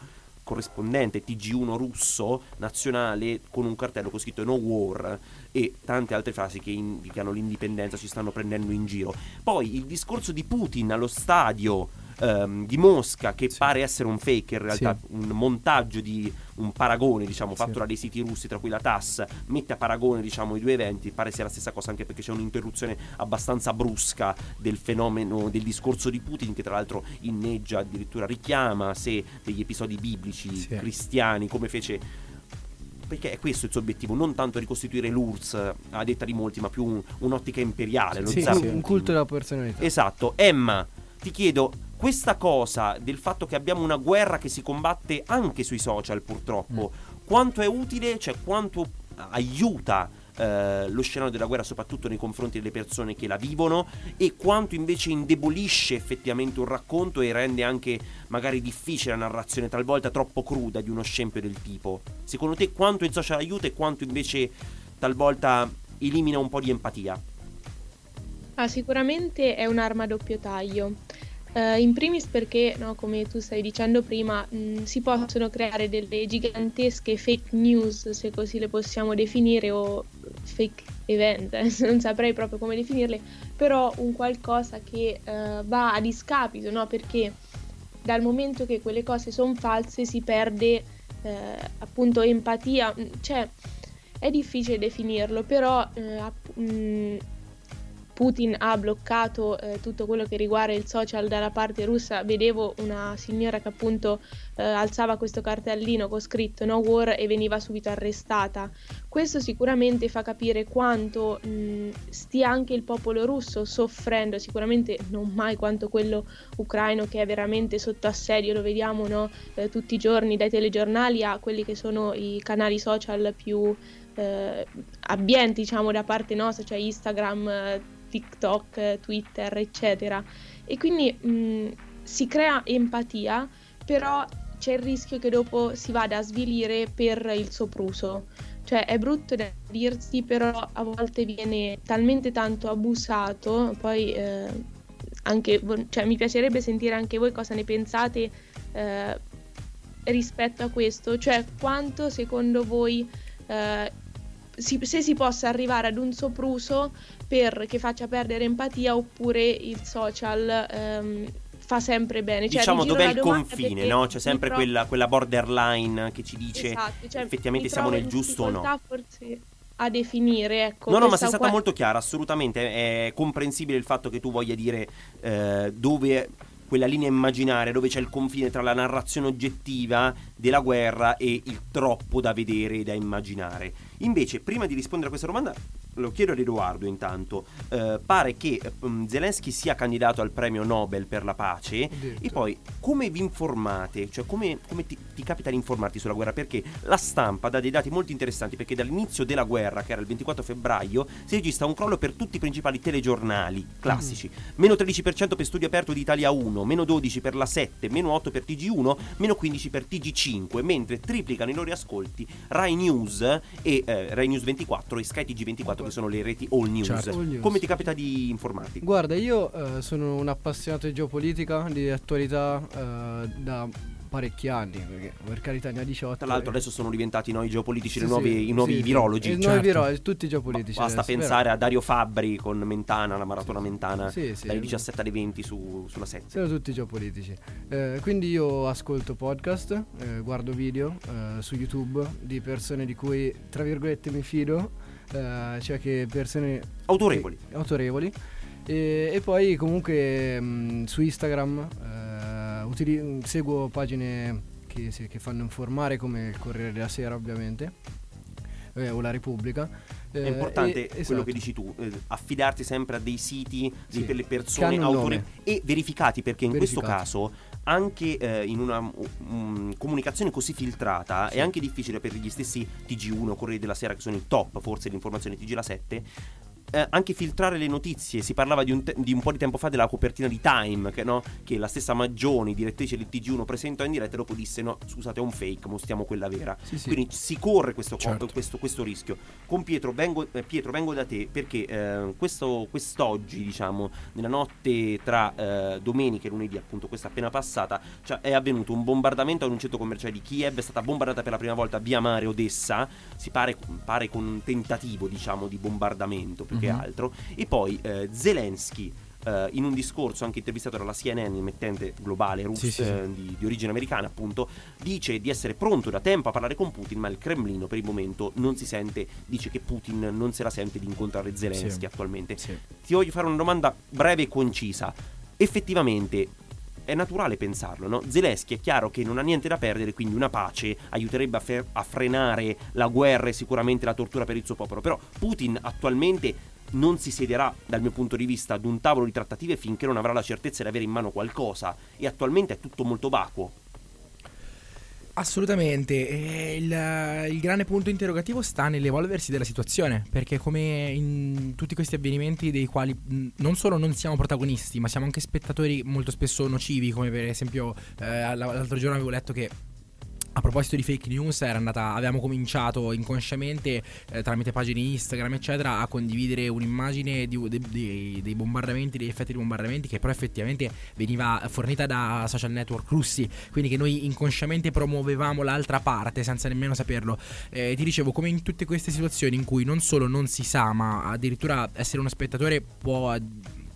corrispondente TG1 russo nazionale con un cartello con scritto No War e tante altre frasi che indicano l'indipendenza ci stanno prendendo in giro. Poi il discorso di Putin allo stadio ehm, di Mosca che pare essere un fake, in realtà un montaggio di un paragone, diciamo, fatto Sì. da dei siti russi, tra cui la TASS, mette a paragone, diciamo, i due eventi, pare sia la stessa cosa anche perché c'è un'interruzione abbastanza brusca del fenomeno del discorso di Putin che tra l'altro inneggia, addirittura richiama a sé degli episodi biblici Sì. cristiani, come fece perché è questo il suo obiettivo, non tanto ricostituire l'URSS a detta di molti, ma più un- un'ottica imperiale, lo Sì, zar un- culto della personalità. Esatto, Emma, ti chiedo questa cosa del fatto che abbiamo una guerra che si combatte anche sui social, purtroppo, quanto è utile, cioè quanto aiuta eh, lo scenario della guerra, soprattutto nei confronti delle persone che la vivono, e quanto invece indebolisce effettivamente un racconto e rende anche magari difficile la narrazione, talvolta troppo cruda di uno scempio del tipo. Secondo te quanto il social aiuta e quanto invece talvolta elimina un po' di empatia? Ah, sicuramente è un'arma a doppio taglio. Eh, in primis perché, no, come tu stai dicendo prima, mh, si possono creare delle gigantesche fake news, se così le possiamo definire, o fake event, eh, non saprei proprio come definirle, però un qualcosa che eh, va a discapito, no? Perché dal momento che quelle cose sono false si perde eh, appunto empatia, mh, cioè è difficile definirlo, però eh, app- mh, Putin ha bloccato eh, tutto quello che riguarda il social dalla parte russa. Vedevo una signora che appunto eh, alzava questo cartellino con scritto no war e veniva subito arrestata. Questo sicuramente fa capire quanto mh, stia anche il popolo russo soffrendo, sicuramente non mai quanto quello ucraino che è veramente sotto assedio, lo vediamo no? Eh, tutti i giorni dai telegiornali a quelli che sono i canali social più eh, abbienti diciamo da parte nostra, cioè Instagram, TikTok, Twitter, eccetera. E quindi mh, si crea empatia, però c'è il rischio che dopo si vada a svilire per il sopruso. Cioè è brutto da dirsi, però a volte viene talmente tanto abusato, poi eh, anche, cioè, mi piacerebbe sentire anche voi cosa ne pensate eh, rispetto a questo, cioè quanto secondo voi eh, si- se si possa arrivare ad un sopruso per che faccia perdere empatia oppure il social ehm, fa sempre bene. Cioè, diciamo dov'è il confine, no? C'è sempre trovo- quella, quella borderline che ci dice Esatto, cioè, effettivamente siamo nel giusto o no. forse a definire, ecco. No, no, ma sei stata qua- molto chiara, assolutamente. È comprensibile il fatto che tu voglia dire eh, dove quella linea immaginaria, dove c'è il confine tra la narrazione oggettiva della guerra e il troppo da vedere e da immaginare. Invece, prima di rispondere a questa domanda, lo chiedo ad Edoardo intanto. Eh, pare che mm, Zelensky sia candidato al premio Nobel per la pace. E poi, come vi informate? Cioè, come, come ti, ti capita di informarti sulla guerra? Perché la stampa dà dei dati molto interessanti. Perché dall'inizio della guerra, che era il 24 febbraio, si registra un crollo per tutti i principali telegiornali classici. Meno 13% per Studio Aperto di Italia 1, meno 12 per la 7, meno 8 per TG1, meno 15 per TG5. Mentre triplicano i loro ascolti Rai News e eh, Rai News 24 e Sky TG24, che sono le reti all news. Certo. All news. Come ti capita di informarti? Guarda, io eh, sono un appassionato di geopolitica, di attualità eh, da parecchi anni, perché per carità ne ha 18. Tra l'altro e- adesso sono diventati noi geopolitici, Sì, le nuove- sì, i nuovi sì, virologi. I nuovi Certo. virologi, tutti geopolitici. Basta adesso, pensare però- a Dario Fabbri con Mentana, la maratona Mentana, Sì, sì. dalle 17 alle 20 su- sulla 7. Sono tutti geopolitici. Eh, quindi io ascolto podcast, eh, guardo video eh, su YouTube di persone di cui, tra virgolette, mi fido, eh, cioè che persone... Autorevoli. che- autorevoli. E, e poi comunque mh, su Instagram eh, utili- seguo pagine che, che fanno informare come il Corriere della Sera ovviamente, eh, o la Repubblica. È Eh, importante e- quello esatto. che dici tu, eh, affidarti sempre a dei siti di Sì, che persone autorevoli e verificati perché in questo Verificati. caso anche eh, in una mm, comunicazione così filtrata Sì. è anche difficile per gli stessi TG1, Corriere della Sera che sono i top forse di informazione TG la 7 eh, anche filtrare le notizie. Si parlava di un, te- di un po' di tempo fa della copertina di Time, che, no? che la stessa Maggioni, direttrice del TG1, presentò in diretta e dopo disse: No, scusate, è un fake, mostriamo quella vera. Sì, sì. Quindi si corre questo, Certo. questo, questo rischio. Con Pietro vengo, eh, Pietro, vengo da te perché eh, questo, quest'oggi, diciamo, nella notte tra eh, domenica e lunedì, appunto, questa appena passata, cioè, è avvenuto un bombardamento ad un centro commerciale di Kiev. È stata bombardata per la prima volta via mare Odessa. Si pare, pare con un tentativo, diciamo, di bombardamento più che Mhm. altro. E poi eh, Zelensky. eh, in un discorso anche intervistato dalla CNN, emittente globale russa Sì, sì, sì. eh, di, di origine americana, appunto, dice di essere pronto da tempo a parlare con Putin, ma il Cremlino per il momento non si sente, dice che Putin non se la sente di incontrare Zelensky attualmente. Ti voglio fare una domanda breve e concisa. Effettivamente è naturale pensarlo, no? Zelensky è chiaro che non ha niente da perdere, quindi una pace aiuterebbe a, fer- a frenare la guerra e sicuramente la tortura per il suo popolo. Però Putin attualmente non si siederà, dal mio punto di vista, ad un tavolo di trattative finché non avrà la certezza di avere in mano qualcosa. E attualmente è tutto molto vacuo. Assolutamente, il, il grande punto interrogativo sta nell'evolversi della situazione, perché come in tutti questi avvenimenti dei quali non solo non siamo protagonisti, ma siamo anche spettatori molto spesso nocivi, come per esempio eh, l'altro giorno avevo letto che A proposito di fake news, andata, avevamo cominciato inconsciamente eh, tramite pagine Instagram, eccetera, a condividere un'immagine di- de- de- dei bombardamenti, degli effetti di bombardamenti, che però effettivamente veniva fornita da social network russi. Quindi che noi inconsciamente promuovevamo l'altra parte senza nemmeno saperlo. Eh, ti dicevo, come in tutte queste situazioni in cui non solo non si sa, ma addirittura essere uno spettatore può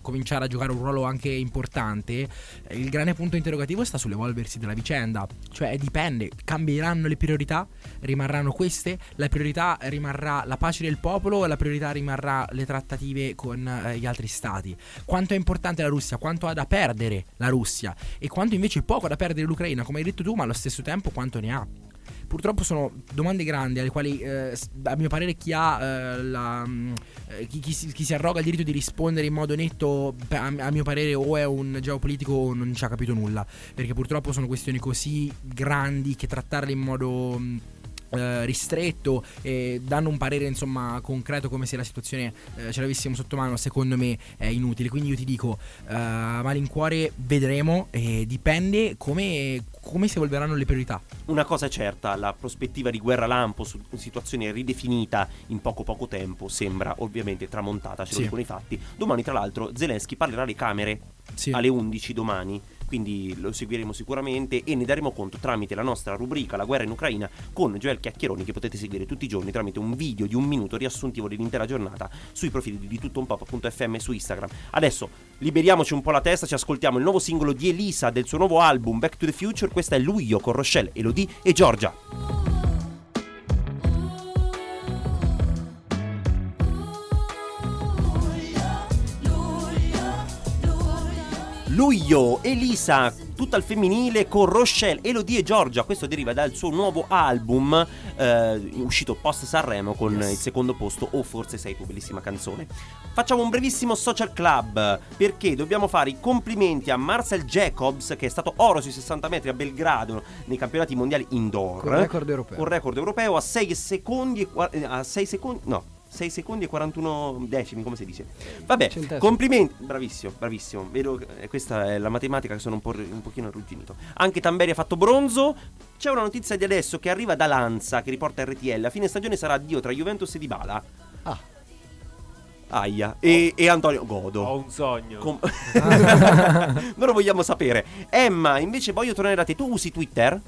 cominciare a giocare un ruolo anche importante, eh, il grande punto interrogativo sta sull'evolversi della vicenda. Cioè dipende, cambieranno le priorità? Rimarranno queste? La priorità rimarrà la pace del popolo la priorità rimarrà le trattative con eh, gli altri stati? Quanto è importante la Russia? Quanto ha da perdere la Russia? E quanto invece poco da perdere l'Ucraina, come hai detto tu, ma allo stesso tempo quanto ne ha? Purtroppo sono domande grandi alle quali, eh, a mio parere, chi ha eh, la, mm, eh, chi, chi si, chi si arroga il diritto di rispondere in modo netto, a, a mio parere, o è un geopolitico o non ci ha capito nulla. Perché purtroppo sono questioni così grandi che trattarle in modo. Eh, ristretto e danno un parere insomma concreto come se la situazione eh, ce l'avessimo sotto mano secondo me è inutile quindi io ti dico eh, malincuore vedremo e dipende come, come si evolveranno le priorità Una cosa è certa, la prospettiva di guerra lampo su una situazione ridefinita in poco poco tempo sembra ovviamente tramontata, ce lo Sì. dicono i fatti. Domani tra l'altro Zelensky parlerà alle Camere Sì. alle 11 domani, quindi lo seguiremo sicuramente e ne daremo conto tramite la nostra rubrica La guerra in Ucraina con Joel Chiacchieroni che potete seguire tutti i giorni tramite un video di un minuto riassuntivo dell'intera giornata sui profili di tuttounpop.fm su Instagram. Adesso liberiamoci un po' la testa, ci ascoltiamo il nuovo singolo di Elisa del suo nuovo album Back to the Future, questa è Luglio con Rochelle, Elodie e Giorgia. Luglio, Elisa, tutta al femminile con Rochelle, Elodie e Giorgia. Questo deriva dal suo nuovo album eh, uscito post Sanremo con il secondo posto O forse sei tu, bellissima canzone. Facciamo un brevissimo social club perché dobbiamo fare i complimenti a Marcel Jacobs che è stato oro sui 60 metri a Belgrado nei campionati mondiali indoor. Con record europeo. Con record europeo a 6 secondi eh, a 6 secondi no 6 secondi e 41 decimi, come si dice? Vabbè, Centesimi. complimenti. Bravissimo, bravissimo. Vedo che eh, questa è la matematica che sono un, po', un pochino arrugginito. Anche Tamberi ha fatto bronzo. C'è una notizia di adesso che arriva da Lanza, che riporta RTL. A fine stagione sarà addio tra Juventus e Dybala. Ah. Aia. E, e Antonio Godo. Ho un sogno. Com- non lo vogliamo sapere. Emma, invece voglio tornare da te. Tu usi Twitter?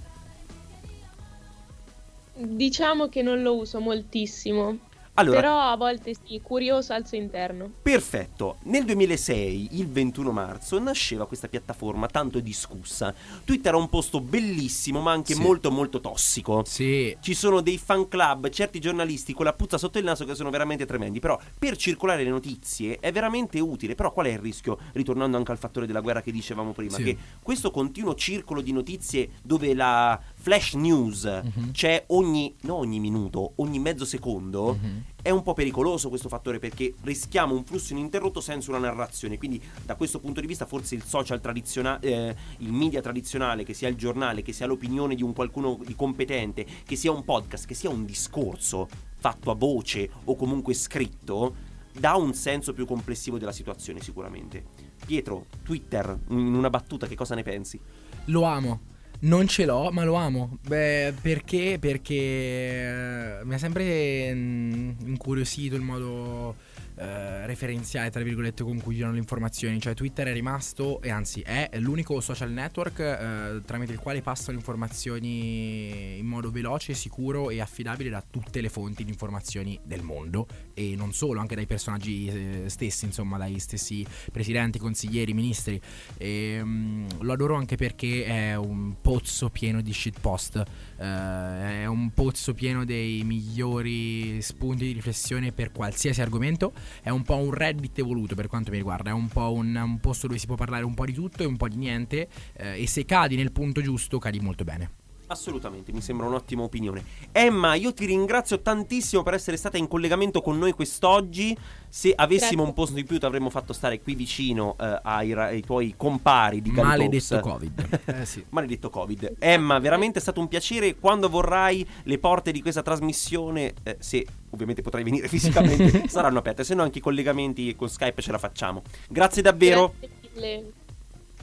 Diciamo che non lo uso moltissimo. Allora, Però a volte sì, curioso al suo interno. Perfetto, nel 2006, il 21 marzo, nasceva questa piattaforma tanto discussa. Twitter è un posto bellissimo, ma anche Sì. molto molto tossico. sì Ci sono dei fan club, certi giornalisti con la puzza sotto il naso che sono veramente tremendi. Però per circolare le notizie è veramente utile. Però qual è il rischio? Ritornando anche al fattore della guerra che dicevamo prima, Sì. che questo continuo circolo di notizie dove la flash news Mhm. c'è ogni, non ogni minuto, ogni mezzo secondo. Mhm. È un po' pericoloso questo fattore perché rischiamo un flusso ininterrotto senza una narrazione. Quindi, da questo punto di vista, forse il social tradizionale, eh, il media tradizionale, che sia il giornale, che sia l'opinione di un qualcuno di competente, che sia un podcast, che sia un discorso fatto a voce o comunque scritto, dà un senso più complessivo della situazione, sicuramente. Pietro, Twitter, in una battuta, che cosa ne pensi? Lo amo. Non ce l'ho, ma lo amo. Beh, perché? Perché eh, mi ha sempre mm, incuriosito il modo eh, referenziale, tra virgolette, con cui girano le informazioni. Cioè, Twitter è rimasto, e anzi, è l'unico social network eh, tramite il quale passano informazioni in modo veloce, sicuro e affidabile da tutte le fonti di informazioni del mondo. E non solo, anche dai personaggi eh, stessi, insomma, dai stessi presidenti, consiglieri, ministri. E, mm, lo adoro anche perché è un pozzo pieno di shitpost. eh, è un pozzo pieno dei migliori spunti di riflessione per qualsiasi argomento. È un po' un Reddit evoluto per quanto mi riguarda. È un po' un, un posto dove si può parlare un po' di tutto e un po' di niente. eh, e se cadi nel punto giusto, cadi molto bene. Assolutamente, mi sembra un'ottima opinione. Emma, io ti ringrazio tantissimo per essere stata in collegamento con noi quest'oggi. Se avessimo Grazie. un posto di più, ti avremmo fatto stare qui vicino eh, ai, ai tuoi compari di Gali Maledetto. Covid. Eh sì. Maledetto Covid. Emma, veramente è stato un piacere. Quando vorrai, le porte di questa trasmissione, eh, se ovviamente potrai venire fisicamente, saranno aperte. Se no, anche i collegamenti con Skype ce la facciamo. Grazie davvero. Grazie mille.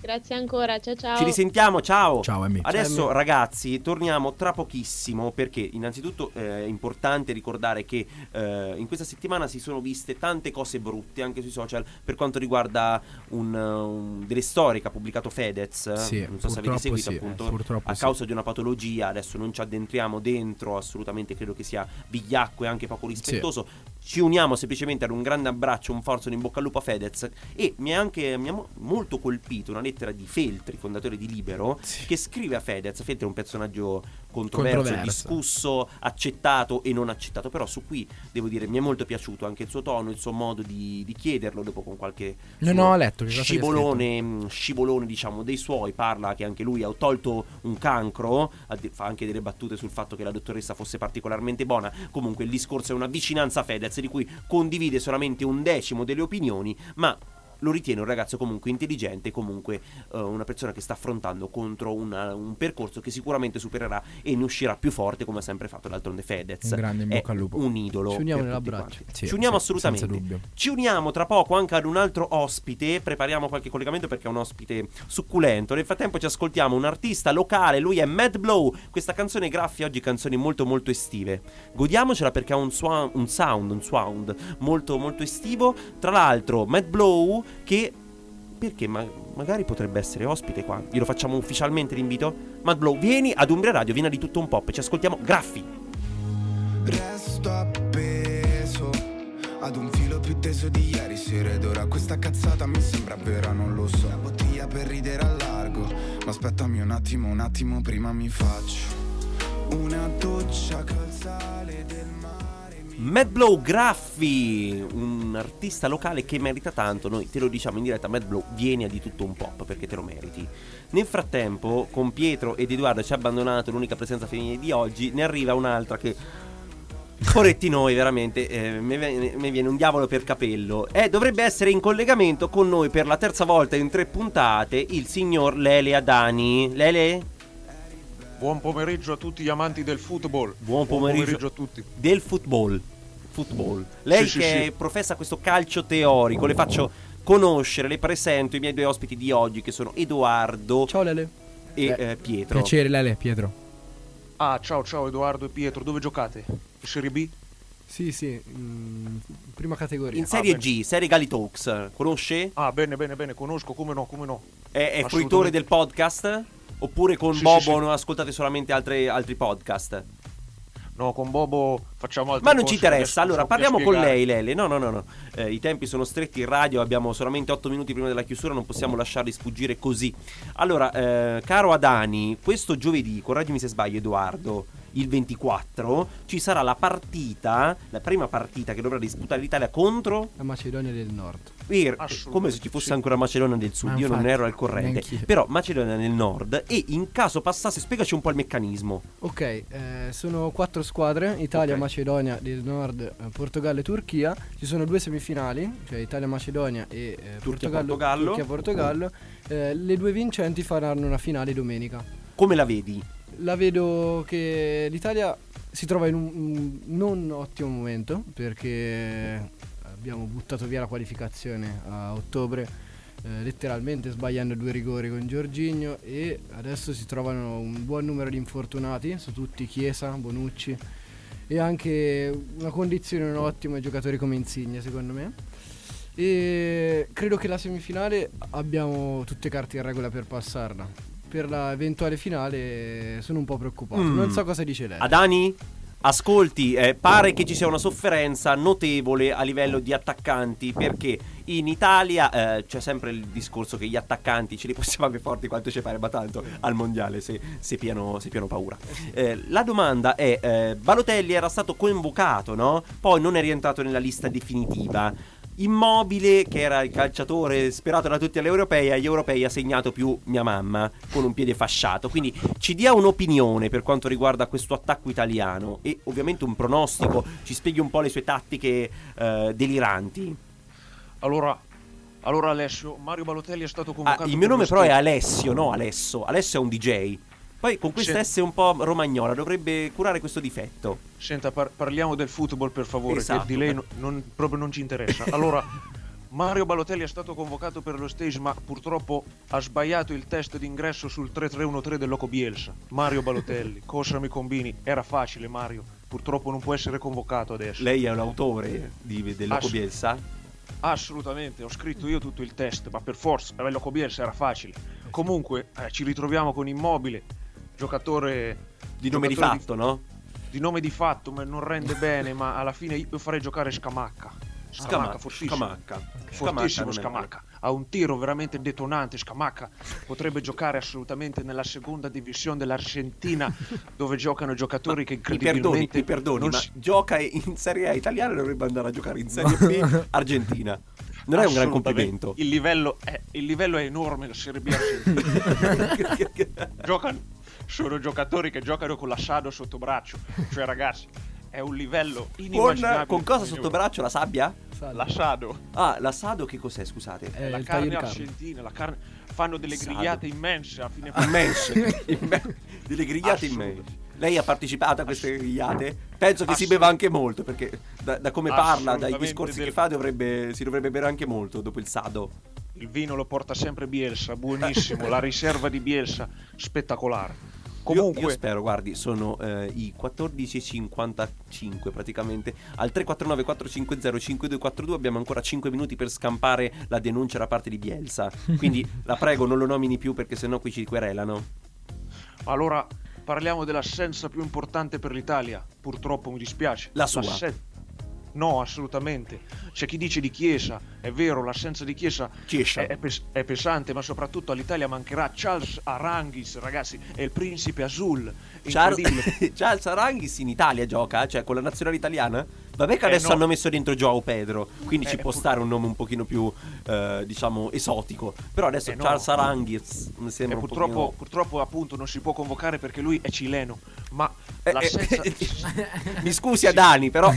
Grazie ancora, ciao ciao. Ci risentiamo, ciao. Ciao, Emmy. Adesso Ciao, ragazzi, torniamo tra pochissimo perché innanzitutto eh, è importante ricordare che eh, in questa settimana si sono viste tante cose brutte anche sui social per quanto riguarda un, un- delle storie che ha pubblicato Fedez. Sì, non so se avete seguito sì, appunto eh, a sì. causa di una patologia, adesso non ci addentriamo dentro, assolutamente credo che sia vigliacco e anche poco rispettoso. Ci uniamo semplicemente ad un grande abbraccio, un forza, un in bocca al lupo a Fedez e mi ha anche mi ha mo- molto colpito una lettera di Feltri, fondatore di Libero, che scrive a Fedez. Feltri è un personaggio controverso, Controverso. discusso, accettato e non accettato, però su qui devo dire mi è molto piaciuto anche il suo tono, il suo modo di, di chiederlo dopo con qualche Non ho letto scivolone, mh, scivolone diciamo dei suoi, parla che anche lui ha tolto un cancro, fa anche delle battute sul fatto che la dottoressa fosse particolarmente buona, comunque il discorso è una vicinanza a Fedez di cui condivide solamente un decimo delle opinioni, ma lo ritiene un ragazzo comunque intelligente, comunque eh, una persona che sta affrontando contro una- un percorso che sicuramente supererà e ne uscirà più forte come ha sempre fatto d'altronde Fedez. Un grande in È bocca al lupo. Un idolo. Ci uniamo nell'abbraccio. Sì, Ci uniamo sì, assolutamente. senza dubbio. Ci uniamo tra poco anche ad un altro ospite. Prepariamo qualche collegamento perché è un ospite succulento. Nel frattempo ci ascoltiamo un artista locale. Lui è Mad Blow. Questa canzone graffia oggi canzoni molto molto estive. Godiamocela perché ha un, sua- un sound, un sound molto molto estivo. Tra l'altro, Mad Blow che perché ma- magari potrebbe essere ospite qua. Glielo facciamo ufficialmente l'invito. Mad vieni ad Umbria Radio, vieni di tutto un pop. Ci ascoltiamo Graffi. Resto appeso ad un filo più teso di ieri sera ed ora questa cazzata mi sembra vera, non lo so. La bottiglia per ridere a largo, ma aspettami un attimo, un attimo prima mi faccio una doccia del mare. mi- Mad Blow Graffi, un artista locale che merita tanto. Noi te lo diciamo in diretta: Mad Blow, vieni a di tutto un pop perché te lo meriti. Nel frattempo, con Pietro ed Edoardo ci ha abbandonato l'unica presenza femminile di oggi. Ne arriva un'altra che. Poretti noi, veramente, eh, mi viene, viene un diavolo per capello. E dovrebbe essere in collegamento con noi per la terza volta in tre puntate il signor Lele Adani. Lele? Buon pomeriggio a tutti gli amanti del football. Buon pomeriggio. a tutti. del football. Football. Lei Sì, che sì. professa questo calcio teorico, le faccio conoscere, le presento i miei due ospiti di oggi che sono Edoardo Ciao Lele. e Eh, eh, Pietro. Piacere, Lele, Pietro. Ah, ciao ciao Edoardo e Pietro, dove giocate? In Serie B? Sì, sì, mm, prima categoria. In Serie Ah, G, Serie Gali Talks, conosce? Ah, bene, bene, bene, conosco, come no, come no. È, è fruitore del podcast? Oppure con Sì, Bobo sì, non ascoltate solamente altre- altri podcast? No, con Bobo facciamo altro. Ma non ci interessa. Allora, parliamo con lei, Lele. No, no, no, no. Eh, I tempi sono stretti in radio, abbiamo solamente 8 minuti prima della chiusura, non possiamo lasciarli sfuggire così. Allora, eh, caro Adani, questo giovedì, correggimi se sbaglio, Edoardo, il 24, ci sarà la partita, la prima partita che dovrà disputare l'Italia contro La Macedonia del Nord. Assolutamente, come se ci fosse ancora Macedonia del Sud, Ma io non infatti, ero al corrente. neanch'io. Però Macedonia del Nord e in caso passasse, spiegaci un po' il meccanismo. Ok, eh, sono quattro squadre, Italia, Ok. Macedonia del Nord, eh, Portogallo e Turchia. Ci sono due semifinali, cioè Italia, Macedonia e eh, Portogallo. Portogallo. Turchia, Portogallo. Eh, le due vincenti faranno una finale domenica. Come la vedi? La vedo che l'Italia si trova in un, non ottimo momento perché abbiamo buttato via la qualificazione a ottobre, eh, letteralmente sbagliando due rigori con Giorginio e adesso si trovano un buon numero di infortunati, su tutti Chiesa, Bonucci e anche una condizione non ottima ai giocatori come Insigne secondo me. E credo che la semifinale abbiamo tutte carte in regola per passarla. Per la eventuale finale sono un po' preoccupato. Mm. Non so cosa dice lei. Adani? Ascolti, eh, pare che ci sia una sofferenza notevole a livello di attaccanti perché in Italia eh, c'è sempre il discorso che gli attaccanti ce li possiamo avere forti quanto ci farebbe tanto al mondiale se, se, piano, se piano paura. Eh, la domanda è, eh, Balotelli era stato convocato, no? Poi non è rientrato nella lista definitiva. Immobile, che era il calciatore sperato da tutti all'europei, agli europei ha segnato più mia mamma con un piede fasciato. Quindi ci dia un'opinione per quanto riguarda questo attacco italiano e ovviamente un pronostico. Ci spieghi un po' le sue tattiche eh, deliranti. Allora, allora Alessio, Mario Balotelli è stato Ah, convocato. il mio nome però è Alessio, no Alesso. Alessio è un DJ. Poi con questa S un po' romagnola dovrebbe curare questo difetto. Senta, par- parliamo del football per favore, Esatto. che di lei no- non- proprio non ci interessa. Allora, Mario Balotelli è stato convocato per lo stage, ma purtroppo ha sbagliato il test d'ingresso sul 3313 del Loco Bielsa. Mario Balotelli, cosa mi combini? Era facile, Mario. Purtroppo non può essere convocato adesso. Lei è un autore di, del Loco Ass- Bielsa? Assolutamente, ho scritto io tutto il test, ma per forza, il Loco Bielsa era facile. Comunque, eh, ci ritroviamo con Immobile, giocatore Di nome di fatto, no? di nome di fatto, ma non rende bene, ma alla fine io farei giocare Scamacca. Scamacca, Scamacca, fortissimo. Scamacca. Fortissimo Scamacca. Ha un tiro veramente detonante. Scamacca potrebbe giocare assolutamente nella seconda divisione dell'Argentina, dove giocano giocatori che Mi perdoni, incredibilmente mi perdoni, non ma si- gioca in Serie A italiana e dovrebbe andare a giocare in Serie B Argentina. Non è un gran complimento. Il livello è, il livello è enorme la Serie B argentina. giocano, sono giocatori che giocano con l'assado sotto braccio. Cioè, ragazzi, è un livello Con, inimmaginabile. con cosa in sotto braccio? La sabbia? L'assado. Ah, l'assado che cos'è, scusate? Eh, la carne argentina, la carne... fanno delle Assado. grigliate immense a fine Immense. Immen- Delle grigliate immense. Lei ha partecipato a queste grigliate? Penso che si beva anche molto, perché da, da come parla, dai discorsi del- che fa, dovrebbe, si dovrebbe bere anche molto dopo il sado. Il vino lo porta sempre Bielsa, buonissimo. la riserva di Bielsa, spettacolare. Io, Comunque, io spero, guardi, sono eh, i 14.55 praticamente. Al 349 450 5242 abbiamo ancora 5 minuti per scampare la denuncia da parte di Bielsa. Quindi la prego, non lo nomini più perché sennò qui ci querelano. allora parliamo dell'assenza più importante per l'Italia. Purtroppo mi dispiace. La sua. L'asse- No, assolutamente. C'è chi dice di Chiesa, è vero, l'assenza di Chiesa Chiesa. è, è pes- è pesante, ma soprattutto all'Italia mancherà Charles Aranghis, ragazzi, è il principe Azul. Charles, Charles Aranghis in Italia gioca, cioè con la nazionale italiana. Vabbè che Eh, adesso no. hanno messo dentro Joao Pedro, quindi Eh, ci può pur- stare un nome un pochino più, eh, diciamo, esotico. Però adesso Eh, no. Charles Aranghis mi E sembra un purtroppo, pochino... purtroppo appunto non si può convocare perché lui è cileno. Ma Eh, l'assenza... eh, Mi scusi Adani, però...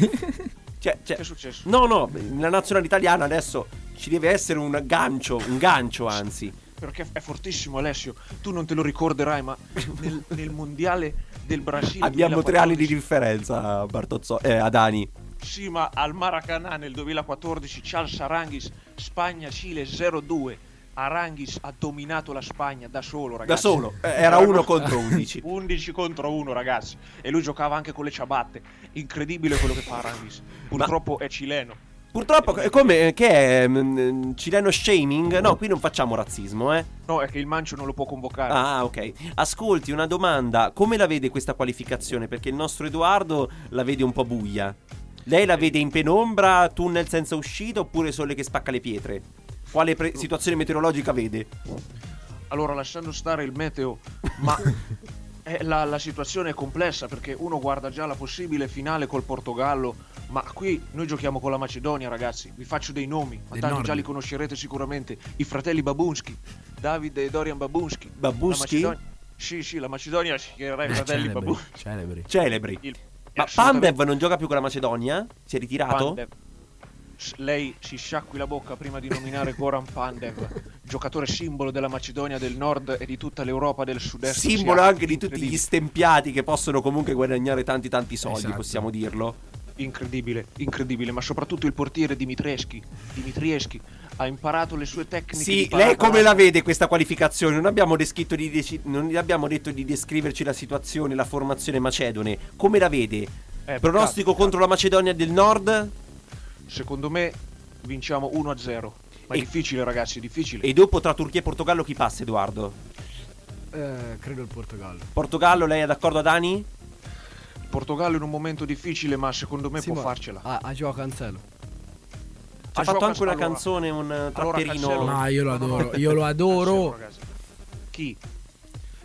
Cioè, cioè- Che è successo? No, no, nella nazionale italiana adesso ci deve essere un gancio, un gancio anzi. Perché è fortissimo Alessio, tu non te lo ricorderai, ma nel, nel mondiale del Brasile Abbiamo tre anni di 2014 differenza, Bartozzo, eh, Adani. Sì, ma al Maracanã nel 2014 Charles Aranghis Spagna-Cile 0-2. Aranghis ha dominato la Spagna da solo, ragazzi. Da solo, eh, era uno contro 11. 11 contro 1, ragazzi. E lui giocava anche con le ciabatte. Incredibile quello che fa Aranghis. Purtroppo è cileno. Purtroppo è come che è mm, cileno shaming? No, qui non facciamo razzismo, eh. No, è che il Mancio non lo può convocare. Ah, ok. Ascolti, una domanda. Come la vede questa qualificazione? Perché il nostro Edoardo la vede un po' buia. Lei la vede in penombra, tunnel senza uscita oppure sole che spacca le pietre? Quale pre- situazione meteorologica vede? Allora, lasciando stare il meteo, ma eh, la, la situazione è complessa perché uno guarda già la possibile finale col Portogallo, ma qui noi giochiamo con la Macedonia, ragazzi. Vi faccio dei nomi, ma nord. già li conoscerete sicuramente. I fratelli Babunski, Davide e Dorian Babunski. Babunski? Macedonia- Sì, sì, la Macedonia si chiamerà i fratelli Celebri, Babunski. celebri. Celebri. Il- Ma Pandev non gioca più con la Macedonia? Si è ritirato? Pandev. Lei si sciacqui la bocca prima di nominare Goran Pandev, giocatore simbolo della Macedonia del Nord e di tutta l'Europa del Sud-Est. Simbolo anche di tutti gli stempiati che possono comunque guadagnare tanti tanti soldi, Esatto. possiamo dirlo. Incredibile, incredibile, ma soprattutto il portiere Dimitrieschi, Dimitrieschi ha imparato le sue tecniche Sì, lei come la vede questa qualificazione? Non abbiamo, descritto di deci- non abbiamo detto di descriverci la situazione, la formazione macedone. Come la vede? Eh, Pronostico peccato, contro la Macedonia del Nord? Secondo me vinciamo 1-0. Ma è difficile ragazzi, è difficile. E dopo tra Turchia e Portogallo chi passa, Edoardo? Eh, credo il Portogallo. Portogallo, lei è d'accordo, Dani? Il Portogallo in un momento difficile, ma secondo me Sì, può ma farcela. Ha, ha gioco Cancelo. Ci ha Ah, fatto anche una allora- canzone, un eh, trapperino. Cancelo- No, io lo adoro, io lo adoro. Cancelo. Chi?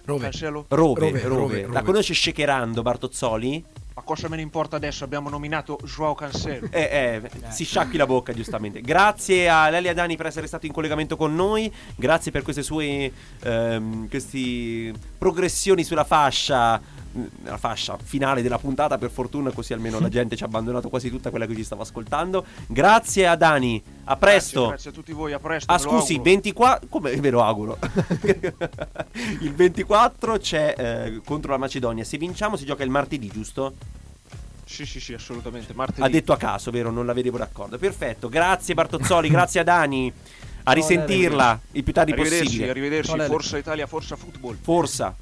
Rove. Cancelo? Rove, Rove, Rove. Rove, La conosce shakerando Bartozzoli? Ma cosa me ne importa adesso? Abbiamo nominato Joao Cancelo. Eh, eh, si sciacqui la bocca, giustamente. Grazie a Lelia Dani per essere stato in collegamento con noi. Grazie per queste sue ehm, questi progressioni sulla fascia. Mm, La fascia finale della puntata, per fortuna, così almeno la gente ci ha abbandonato quasi tutta quella che ci stava ascoltando. Grazie a Dani, a presto. Grazie, grazie a tutti voi, a presto. Ah, scusi, auguro. 24. Come ve lo auguro? il 24 c'è eh, contro la Macedonia. Se vinciamo, si gioca il martedì, giusto? Sì, sì, sì, assolutamente. Martedì. Ha detto a caso, vero? Non la vedevo d'accordo. Perfetto, grazie Bartozzoli, grazie a Dani. A risentirla il più tardi Arrivederci, possibile. arrivederci. Forza Italia, Forza Football. Forza.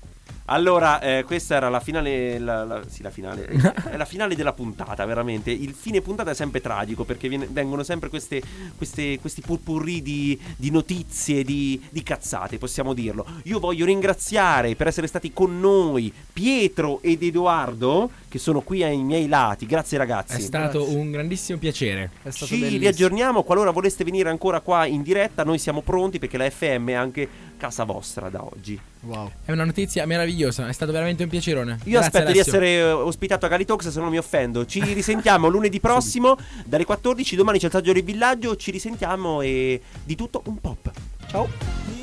Allora, eh, questa era la finale. La, la- sì, la finale. è la finale della puntata, veramente. Il fine puntata è sempre tragico perché viene- vengono sempre queste, queste- questi purpurri di, di notizie, di, di cazzate, possiamo dirlo. Io voglio ringraziare per essere stati con noi Pietro ed Edoardo, che sono qui ai miei lati. Grazie, ragazzi. È stato un grandissimo piacere. È stato Ci bellissimo. riaggiorniamo qualora voleste venire ancora qua in diretta. Noi siamo pronti perché la FM è anche casa vostra da oggi. Wow. È una notizia meravigliosa. È stato veramente un piacerone. Io Grazie, aspetto di Alessio. essere eh, ospitato a Galitox se non mi offendo. Ci risentiamo lunedì prossimo dalle 14. Domani c'è il saggio del villaggio. Ci risentiamo e di tutto un pop. Ciao.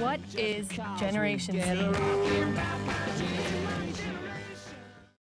What is Generation Z?